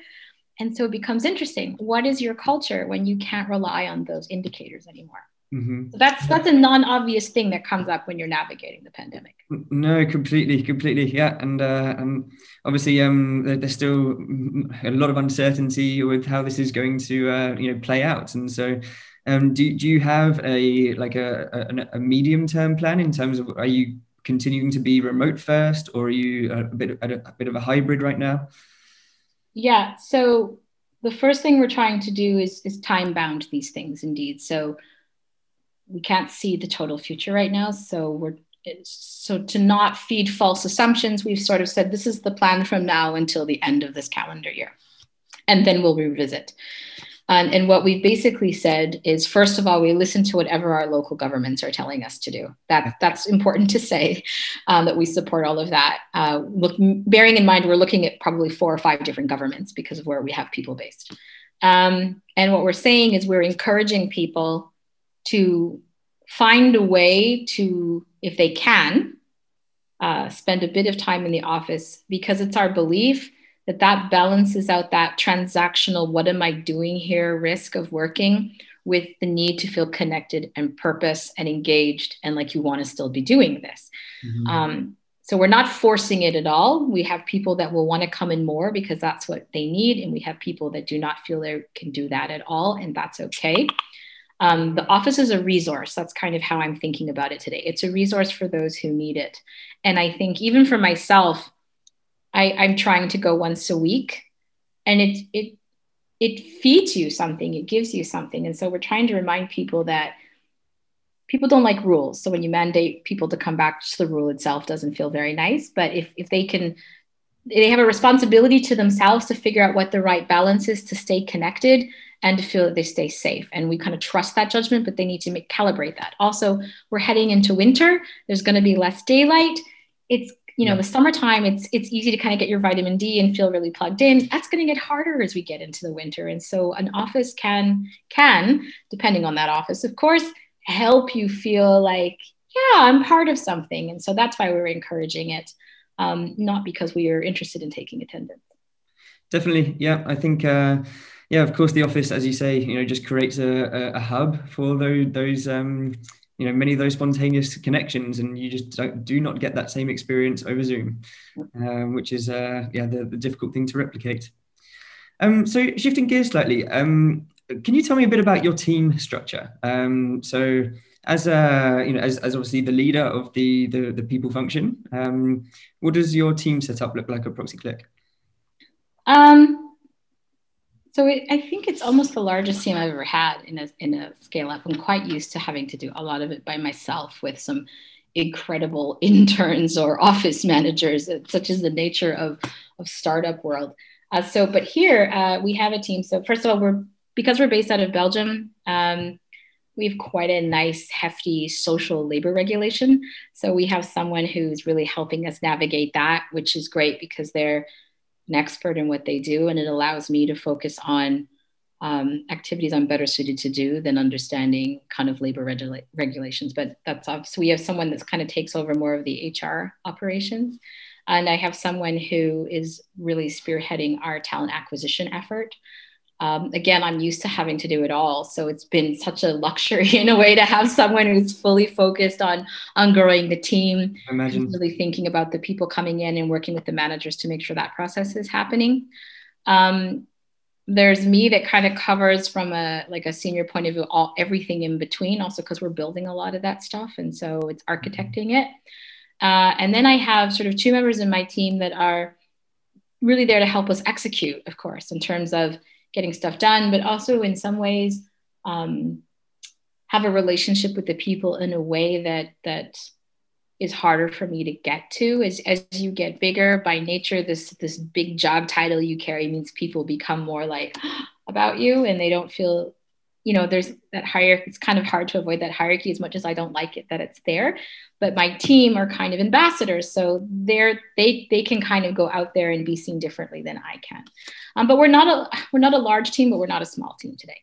And so it becomes interesting. What is your culture when you can't rely on those indicators anymore? Mm-hmm. So that's that's a non-obvious thing that comes up when you're navigating the pandemic. No, completely, completely, yeah, and uh, and obviously, um, there's still a lot of uncertainty with how this is going to uh, you know play out, and so. Um, do, do you have a like a, a, a medium term plan in terms of are you continuing to be remote first or are you a bit a, bit of a hybrid right now? Yeah, so the first thing we're trying to do is is time bound these things indeed. So we can't see the total future right now. So we're so to not feed false assumptions, we've sort of said this is the plan from now until the end of this calendar year, and then we'll revisit. And, and what we've basically said is, first of all, we listen to whatever our local governments are telling us to do. That, that's important to say um, that we support all of that. Uh, look, bearing in mind, we're looking at probably four or five different governments because of where we have people based. Um, and what we're saying is we're encouraging people to find a way to, if they can, uh, spend a bit of time in the office because it's our belief that that balances out that transactional what am i doing here risk of working with the need to feel connected and purpose and engaged and like you want to still be doing this mm-hmm. um, so we're not forcing it at all we have people that will want to come in more because that's what they need and we have people that do not feel they can do that at all and that's okay um, the office is a resource. That's kind of how I'm thinking about it today. It's a resource for those who need it. And I think even for myself, I, I'm trying to go once a week and it it it feeds you something, it gives you something. And so we're trying to remind people that people don't like rules. So when you mandate people to come back to the rule itself doesn't feel very nice. But if if they can they have a responsibility to themselves to figure out what the right balance is to stay connected and to feel that they stay safe. And we kind of trust that judgment, but they need to make, calibrate that. Also, we're heading into winter. There's going to be less daylight. It's you know, the summertime, it's it's easy to kind of get your vitamin D and feel really plugged in. That's going to get harder as we get into the winter. And so an office can can, depending on that office, of course, help you feel like, yeah, I'm part of something. And so that's why we're encouraging it, um, not because we are interested in taking attendance. Definitely, yeah. I think. Uh, yeah, of course, the office, as you say, you know, just creates a, a, a hub for those those um, you know many of those spontaneous connections and you just do not do not get that same experience over zoom um, which is uh, yeah the, the, difficult thing to replicate. Um, so shifting gears slightly um, can you tell me a bit about your team structure? Um, so as a you know as, as obviously the leader of the the, the people function um, what does your team setup look like at proxyclick um so it, I think it's almost the largest team I've ever had in a, in a scale up. I'm quite used to having to do a lot of it by myself with some incredible [laughs] interns or office managers, such as the nature of, of startup world. Uh, so, but here uh, we have a team. So first of all, we're because we're based out of Belgium. Um, we have quite a nice, hefty social labor regulation. So we have someone who's really helping us navigate that, which is great because they're an expert in what they do, and it allows me to focus on um, activities I'm better suited to do than understanding kind of labor regula- regulations. But that's obviously we have someone that kind of takes over more of the HR operations. And I have someone who is really spearheading our talent acquisition effort. Um, again, I'm used to having to do it all. So it's been such a luxury [laughs] in a way to have someone who's fully focused on, on growing the team, Imagine. really thinking about the people coming in and working with the managers to make sure that process is happening. Um, there's me that kind of covers from a like a senior point of view all everything in between also because we're building a lot of that stuff and so it's mm-hmm. architecting it uh, and then i have sort of two members in my team that are really there to help us execute of course in terms of getting stuff done, but also in some ways um, have a relationship with the people in a way that that is harder for me to get to. As, as you get bigger by nature this this big job title you carry means people become more like [gasps] about you and they don't feel you know there's that hierarchy it's kind of hard to avoid that hierarchy as much as i don't like it that it's there. But my team are kind of ambassadors so they're they they can kind of go out there and be seen differently than i can. Um, but we're not a we're not a large team but we're not a small team today.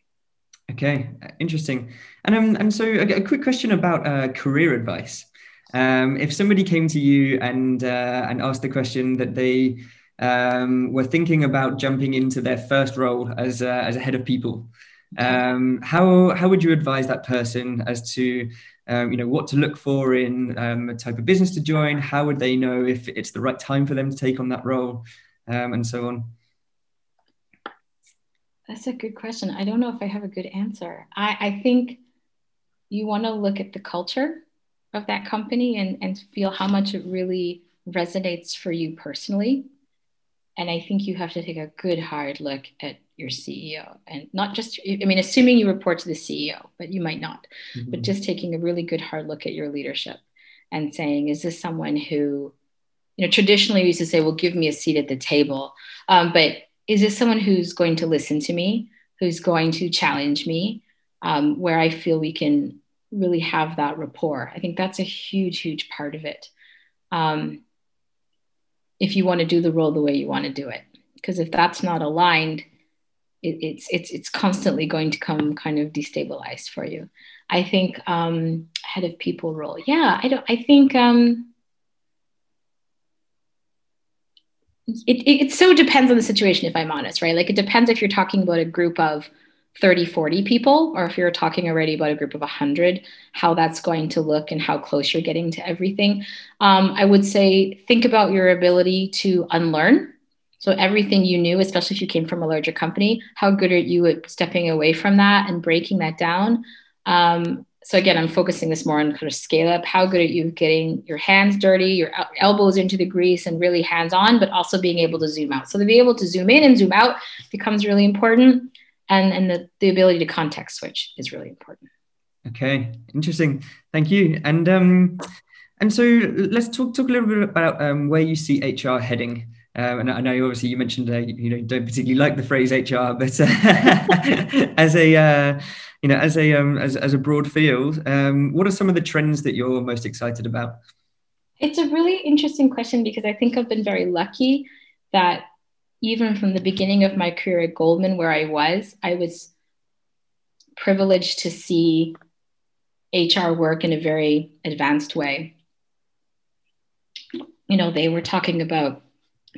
Okay interesting. And um and so a, a quick question about uh, career advice. Um, if somebody came to you and uh, and asked the question that they um, were thinking about jumping into their first role as, uh, as a head of people Um, how how would you advise that person as to um, you know what to look for in um, a type of business to join? How would they know if it's the right time for them to take on that role, um, and so on? That's a good question. I don't know if I have a good answer. I, I think you want to look at the culture of that company and, and feel how much it really resonates for you personally. And I think you have to take a good hard look at your CEO and not just, I mean, assuming you report to the CEO, but you might not, mm-hmm. but just taking a really good hard look at your leadership and saying, is this someone who, you know, traditionally we used to say, well, give me a seat at the table. Um, but is this someone who's going to listen to me, who's going to challenge me, um, where I feel we can really have that rapport? I think that's a huge, huge part of it. Um, if you want to do the role the way you want to do it, because if that's not aligned, it, it's it's it's constantly going to come kind of destabilized for you. I think um, head of people role. Yeah, I don't. I think um, it, it, it so depends on the situation if i'm honest right like it depends if you're talking about a group of 30 40 people or if you're talking already about a group of 100 how that's going to look and how close you're getting to everything um, i would say think about your ability to unlearn so everything you knew especially if you came from a larger company how good are you at stepping away from that and breaking that down um, so again, I'm focusing this more on kind of scale up. How good are you getting your hands dirty, your elbows into the grease, and really hands on, but also being able to zoom out. So to be able to zoom in and zoom out becomes really important, and and the the ability to context switch is really important. Okay, interesting. Thank you. And um, and so let's talk talk a little bit about um, where you see HR heading. Um, and I know obviously you mentioned uh, you know you don't particularly like the phrase HR, but uh, [laughs] as a uh, you know, as a um, as as a broad field, um, what are some of the trends that you're most excited about? It's a really interesting question because I think I've been very lucky that even from the beginning of my career at Goldman, where I was, I was privileged to see HR work in a very advanced way. You know, they were talking about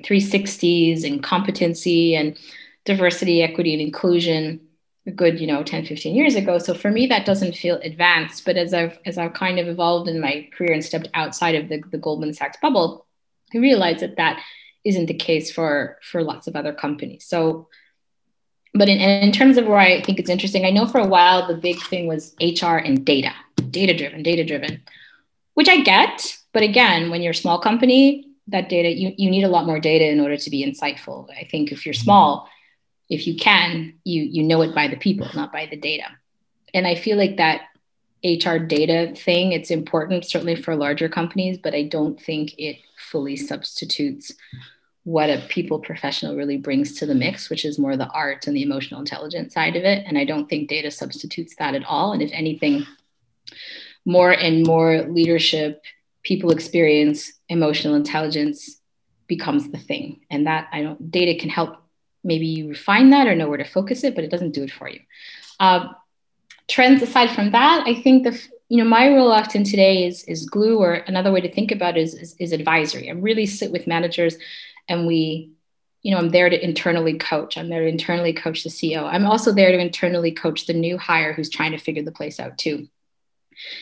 360s and competency and diversity, equity, and inclusion a good you know 10 15 years ago. So for me that doesn't feel advanced. But as i've as i've kind of evolved in my career and stepped outside of the, the goldman sachs bubble i realized that that isn't the case for for lots of other companies. So but in, in terms of where i think it's interesting i know for a while the big thing was hr and data data driven data driven which i get. But again when you're a small company that data you, you need a lot more data in order to be insightful i think if you're small if you can, you you know it by the people, not by the data. And I feel like that HR data thing, it's important certainly for larger companies, but I don't think it fully substitutes what a people professional really brings to the mix, which is more the art and the emotional intelligence side of it. And I don't think data substitutes that at all. And if anything, more and more leadership, people experience, emotional intelligence becomes the thing. And that I don't, data can help maybe you refine that or know where to focus it, but it doesn't do it for you. Uh, trends aside from that, I think the you know my role often today is is glue, or another way to think about it is, is, is advisory. I really sit with managers, and we, you know, I'm there to internally coach. I'm there to internally coach the CEO. I'm also there to internally coach the new hire who's trying to figure the place out too.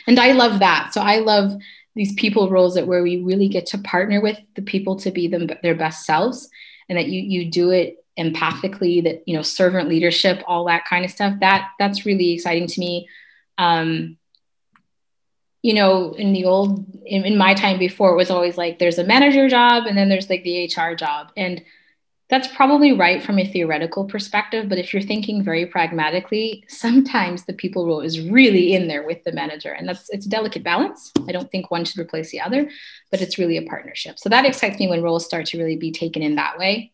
And I love that. So I love these people roles that where we really get to partner with the people to be them their best selves and that you you do it empathically that you know servant leadership all that kind of stuff that that's really exciting to me. Um you know in the old in, in my time before it was always like there's a manager job and then there's like the hr job. And that's probably right from a theoretical perspective but if you're thinking very pragmatically sometimes the people role is really in there with the manager and that's it's a delicate balance i don't think one should replace the other but it's really a partnership so that excites me when roles start to really be taken in that way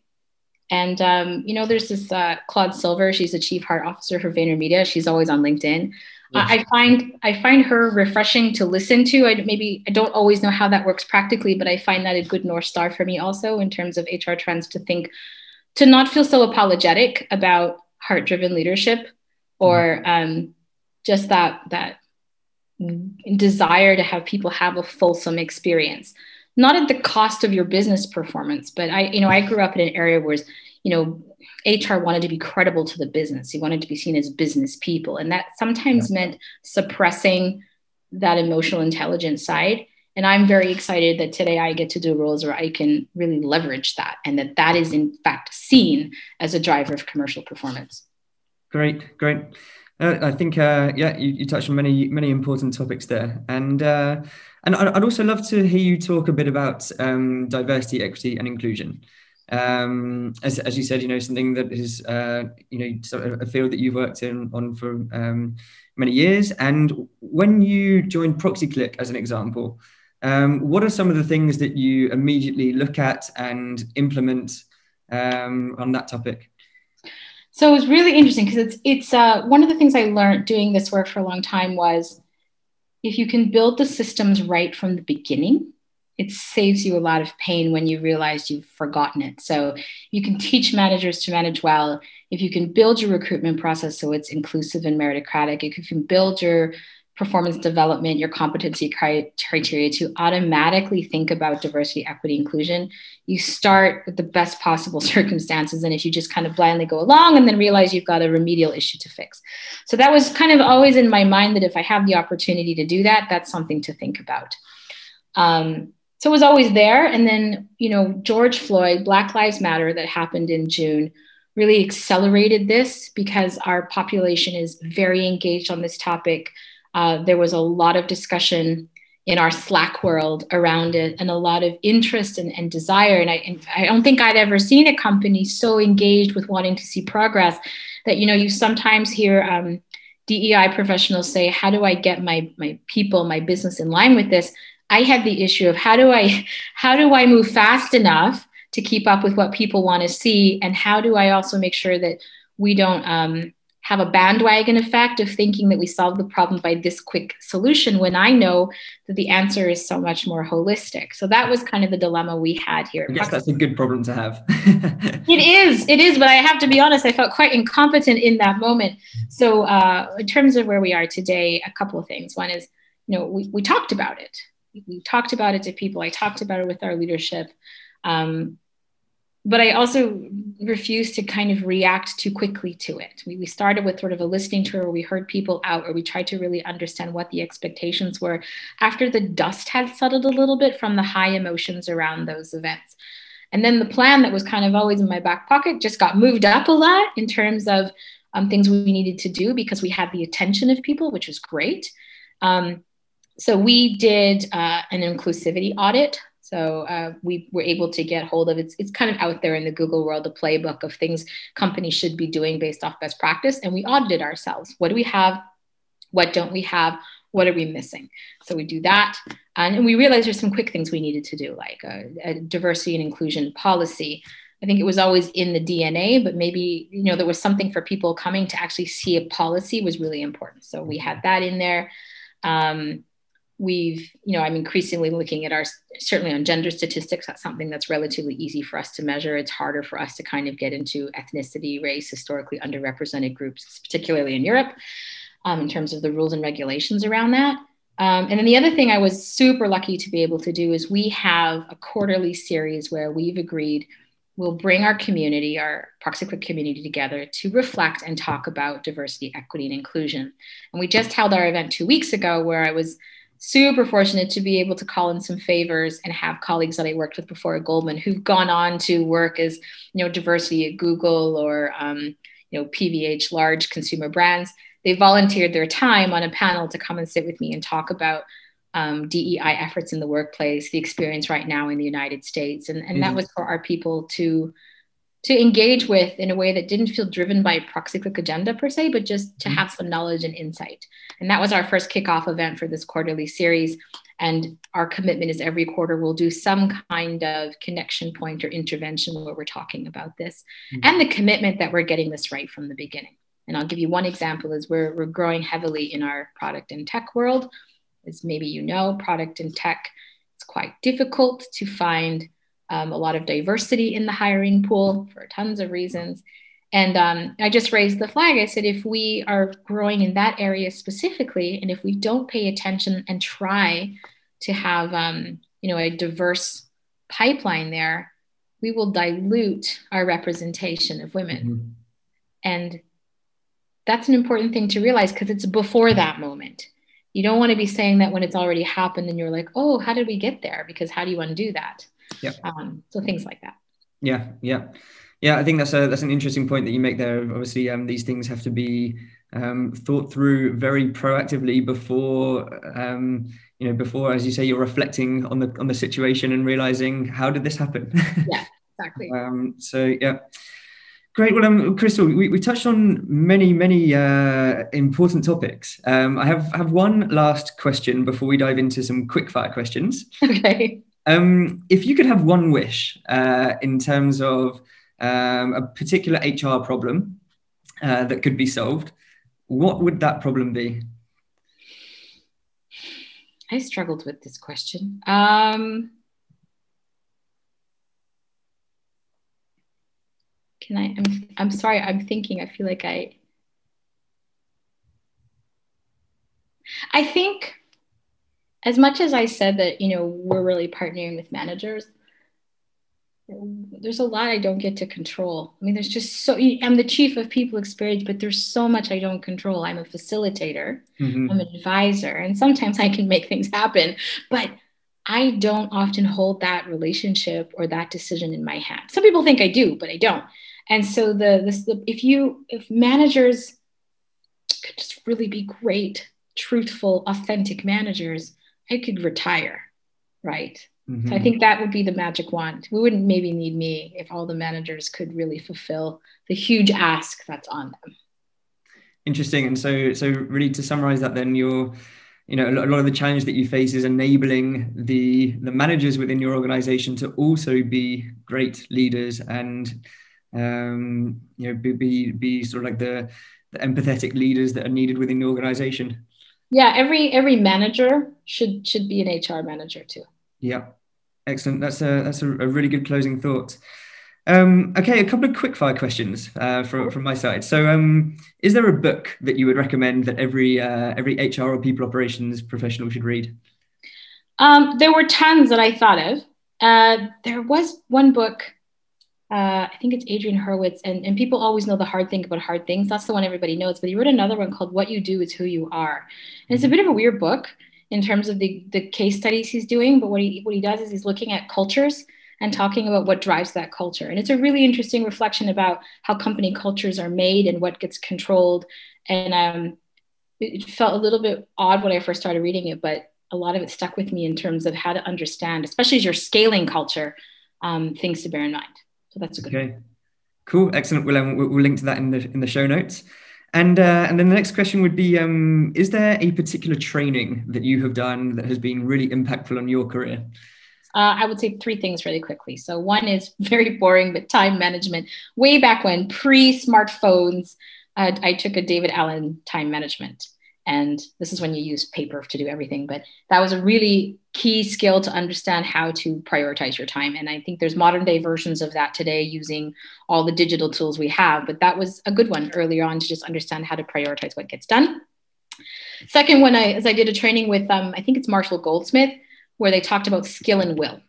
and um, you know, there's this uh, Claude Silver. She's the chief heart officer for VaynerMedia. She's always on LinkedIn. I find I find her refreshing to listen to. I maybe I don't always know how that works practically, but I find that a good north star for me also in terms of HR trends to think to not feel so apologetic about heart driven leadership or um, just that that desire to have people have a fulsome experience not at the cost of your business performance, but I, you know, I grew up in an area where, you know, HR wanted to be credible to the business. He wanted to be seen as business people. And that sometimes yeah. meant suppressing that emotional intelligence side. And I'm very excited that today I get to do roles where I can really leverage that and that that is in fact seen as a driver of commercial performance. Great, great. Uh, I think, uh, yeah, you, you, touched on many, many important topics there, and uh, and I'd also love to hear you talk a bit about um, diversity, equity, and inclusion. Um, as, as you said, you know, something that is, uh, you know, a field that you've worked in on for um, many years. And when you joined ProxyClick, as an example, um, what are some of the things that you immediately look at and implement um, on that topic? So it was really interesting because it's it's uh, one of the things I learned doing this work for a long time was if you can build the systems right from the beginning, it saves you a lot of pain when you realize you've forgotten it. So you can [laughs] teach managers to manage well if you can build your recruitment process so it's inclusive and meritocratic. If you can build your performance development, your competency criteria to automatically think about diversity, equity, inclusion, you start with the best possible [laughs] circumstances. And if you just kind of blindly go along and then realize you've got a remedial issue to fix. So that was kind of always in my mind that if I have the opportunity to do that, that's something to think about. Um, so it was always there. And then, you know, George Floyd, Black Lives Matter, that happened in June, really accelerated this because our population is very engaged on this topic uh, there was a lot of discussion in our Slack world around it and a lot of interest and, and desire. And I, and I don't think I'd ever seen a company so engaged with wanting to see progress that, you know, you sometimes hear um, DEI professionals say, how do I get my, my people, my business in line with this? I had the issue of how do I, [laughs] how do I move fast enough to keep up with what people want to see? And how do I also make sure that we don't, um, have a bandwagon effect of thinking that we solve the problem by this quick solution when I know that the answer is so much more holistic. So that was kind of the dilemma we had here. Yes, that's a good problem to have. [laughs] it is, it is, but I have to be honest, I felt quite incompetent in that moment. So uh, in terms of where we are today, a couple of things. One is, you know, we, we talked about it. We talked about it to people. I talked about it with our leadership. Um, but I also refused to kind of react too quickly to it. We, we started with sort of a listening tour where we heard people out, or we tried to really understand what the expectations were after the dust had settled a little bit from the high emotions around those events. And then the plan that was kind of always in my back pocket just got moved up a lot in terms of um, things we needed to do because we had the attention of people, which was great. Um, so we did uh, an inclusivity audit so uh, we were able to get hold of it's it's kind of out there in the Google world, the playbook of things companies should be doing based off best practice, and we audited ourselves. What do we have? What don't we have? What are we missing? So we do that, and, and we realized there's some quick things we needed to do, like a, a diversity and inclusion policy. I think it was always in the DNA, but maybe you know there was something for people coming to actually see a policy was really important. So we had that in there. Um, we've you know i'm increasingly looking at our certainly on gender statistics that's something that's relatively easy for us to measure it's harder for us to kind of get into ethnicity race historically underrepresented groups particularly in europe um, in terms of the rules and regulations around that um, and then the other thing i was super lucky to be able to do is we have a quarterly series where we've agreed we'll bring our community, our ProxyClick community together to reflect and talk about diversity, equity, and inclusion. And we just held our event two weeks ago where I was super fortunate to be able to call in some favors and have colleagues that I worked with before at Goldman who've gone on to work as you know diversity at Google or um, you know PVH large consumer brands. They volunteered their time on a panel to come and sit with me and talk about um, DEI efforts in the workplace, the experience right now in the United States, and and mm-hmm. that was for our people to to engage with in a way that didn't feel driven by a ProxyClick agenda per se, but just to mm-hmm. have some knowledge and insight. And that was our first kickoff event for this quarterly series. And our commitment is every quarter we'll do some kind of connection point or intervention where we're talking about this, mm-hmm. and the commitment that we're getting this right from the beginning. And I'll give you one example is we're, we're growing heavily in our product and tech world. As maybe you know, product and tech, it's quite difficult to find um, a lot of diversity in the hiring pool for tons of reasons. And um, I just raised the flag. I said, if we are growing in that area specifically, and if we don't pay attention and try to have, um, you know, a diverse pipeline there, we will dilute our representation of women. Mm-hmm. And that's an important thing to realize because it's before that moment. You don't want to be saying that when it's already happened and you're like, oh, how did we get there? Because how do you undo that? Yeah. Um, so things like that. Yeah, yeah, yeah. I think that's a that's an interesting point that you make there. Obviously, um, these things have to be um, thought through very proactively before um, you know before as you say you're reflecting on the on the situation and realizing how did this happen yeah exactly [laughs] um, so yeah great well um, crystal we, we touched on many many uh, important topics um, i have have one last question before we dive into some quick fire questions [laughs] okay um, if you could have one wish uh, in terms of um, a particular hr problem uh, that could be solved what would that problem be I struggled with this question. Um, can I? I'm, I'm sorry. I'm thinking. I feel like I. I think, as much as I said that, you know, we're really partnering with managers, there's a lot I don't get to control. I mean, there's just so I'm the chief of people experience, but there's so much I don't control. I'm a facilitator, mm-hmm. I'm an advisor, and sometimes I can make things happen, but I don't often hold that relationship or that decision in my hand. Some people think I do, but I don't. And so the this the, if you if managers could just really be great, truthful, authentic managers, I could retire, right? Mm-hmm. So I think that would be the magic wand. We wouldn't maybe need me if all the managers could really fulfill the huge ask that's on them. Interesting. And so, so really to summarize that, then you're, you know, a lot of the challenge that you face is enabling the the managers within your organization to also be great leaders and, um, you know, be be, be sort of like the, the empathetic leaders that are needed within the organization. Yeah, every every manager should should be an HR manager too. Yeah, excellent. That's a that's a, a really good closing thought. Um, okay, a couple of quickfire questions uh, from from my side. So, um, is there a book that you would recommend that every uh, every HR or people operations professional should read? Um, there were tons that I thought of. Uh, there was one book. Uh, I think it's Adrian Horowitz, and, and people always know the hard thing about hard things. That's the one everybody knows. But he wrote another one called "What You Do Is Who You Are," and it's a bit of a weird book in terms of the, the case studies he's doing. But what he, what he does is he's looking at cultures and talking about what drives that culture. And it's a really interesting reflection about how company cultures are made and what gets controlled. And um, it felt a little bit odd when I first started reading it, but a lot of it stuck with me in terms of how to understand, especially as you're scaling culture, um, things to bear in mind. So that's a good okay. One. Cool, excellent. We'll, um, we'll link to that in the in the show notes. And uh, and then the next question would be: um, Is there a particular training that you have done that has been really impactful on your career? Uh, I would say three things really quickly. So one is [laughs] very boring, but time management. Way back when, pre-smartphones, uh, I took a David Allen time management and this is when you use paper to do everything. But that was a really key skill to understand how to prioritize your time. And I think there's modern day versions of that today using all the digital tools we have. But that was a good one earlier on to just understand how to prioritize what gets done. Second one, I, as I did a training with, um, I think it's Marshall Goldsmith, where they talked about skill and will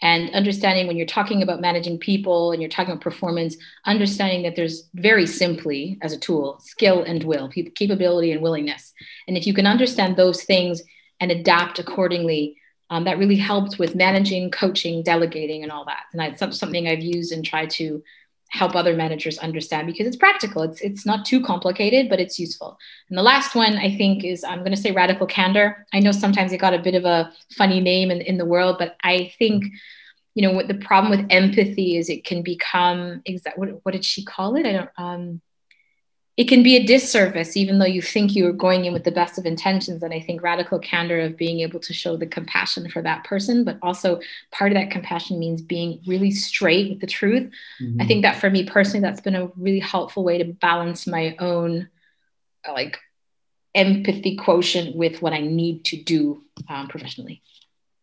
and understanding when you're talking about managing people and you're talking about performance understanding that there's very simply as a tool skill and will capability and willingness. And if you can understand those things and adapt accordingly um, that really helps with managing coaching delegating and all that. And that's something i've used and tried to help other managers understand because it's practical. It's, it's not too complicated but it's useful. And the last one i think is i'm going to say radical candor. I know sometimes it got a bit of a funny name in, in the world but i think you know what the problem with empathy is it can become exact what, what did she call it? I don't um it can be a disservice even though you think you're going in with the best of intentions and i think radical candor of being able to show the compassion for that person but also part of that compassion means being really straight with the truth. Mm-hmm. i think that for me personally that's been a really helpful way to balance my own like empathy quotient with what i need to do um, professionally.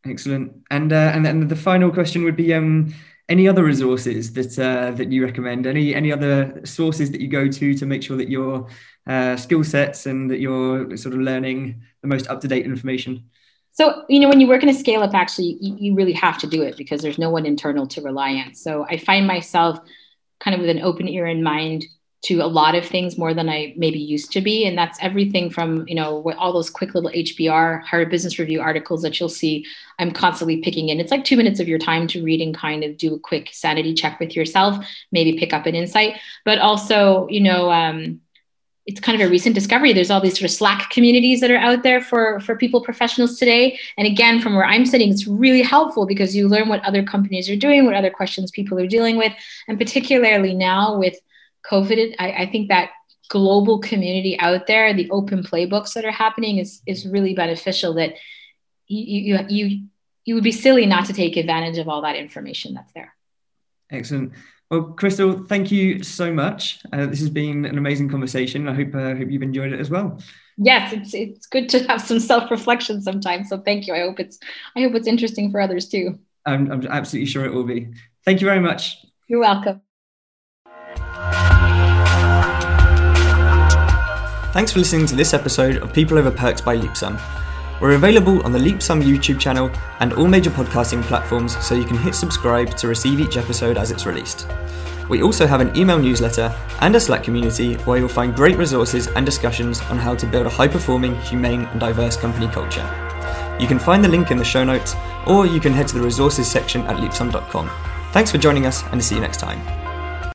Excellent. And uh, and then the final question would be um any other resources that uh, that you recommend? Any any other sources that you go to to make sure that your uh, skill sets and that you're sort of learning the most up to date information? So, you know, when you work in a scale up, actually, you, you really have to do it because there's no one internal to rely on. So I find myself kind of with an open ear and mind to a lot of things more than I maybe used to be. And that's everything from, you know, all those quick little HBR, Harvard Business Review articles that you'll see I'm constantly picking in. It's like two minutes of your time to read and kind of do a quick sanity check with yourself, maybe pick up an insight, but also, you know, um, it's kind of a recent discovery. There's all these sort of Slack communities that are out there for, for people professionals today. And again, from where I'm sitting, it's really helpful because you learn what other companies are doing, what other questions people are dealing with. And particularly now with COVID, I, I think that global community out there, the open playbooks that are happening is, is really beneficial that you, you, you, you would be silly not to take advantage of all that information that's there. Excellent. Well, Crystal, thank you so much. Uh, this has been an amazing conversation. I hope uh, hope you've enjoyed it as well. Yes, it's it's good to have some self reflection sometimes. So thank you. I hope it's I hope it's interesting for others too. I'm, I'm absolutely sure it will be. Thank you very much. You're welcome. Thanks for listening to this episode of People Over Perks by Leapsome. We're available on the Leapsome YouTube channel and all major podcasting platforms, so you can hit subscribe to receive each episode as it's released. We also have an email newsletter and a Slack community where you'll find great resources and discussions on how to build a high performing, humane, and diverse company culture. You can find the link in the show notes, or you can head to the resources section at leapsome.com. Thanks for joining us, and see you next time.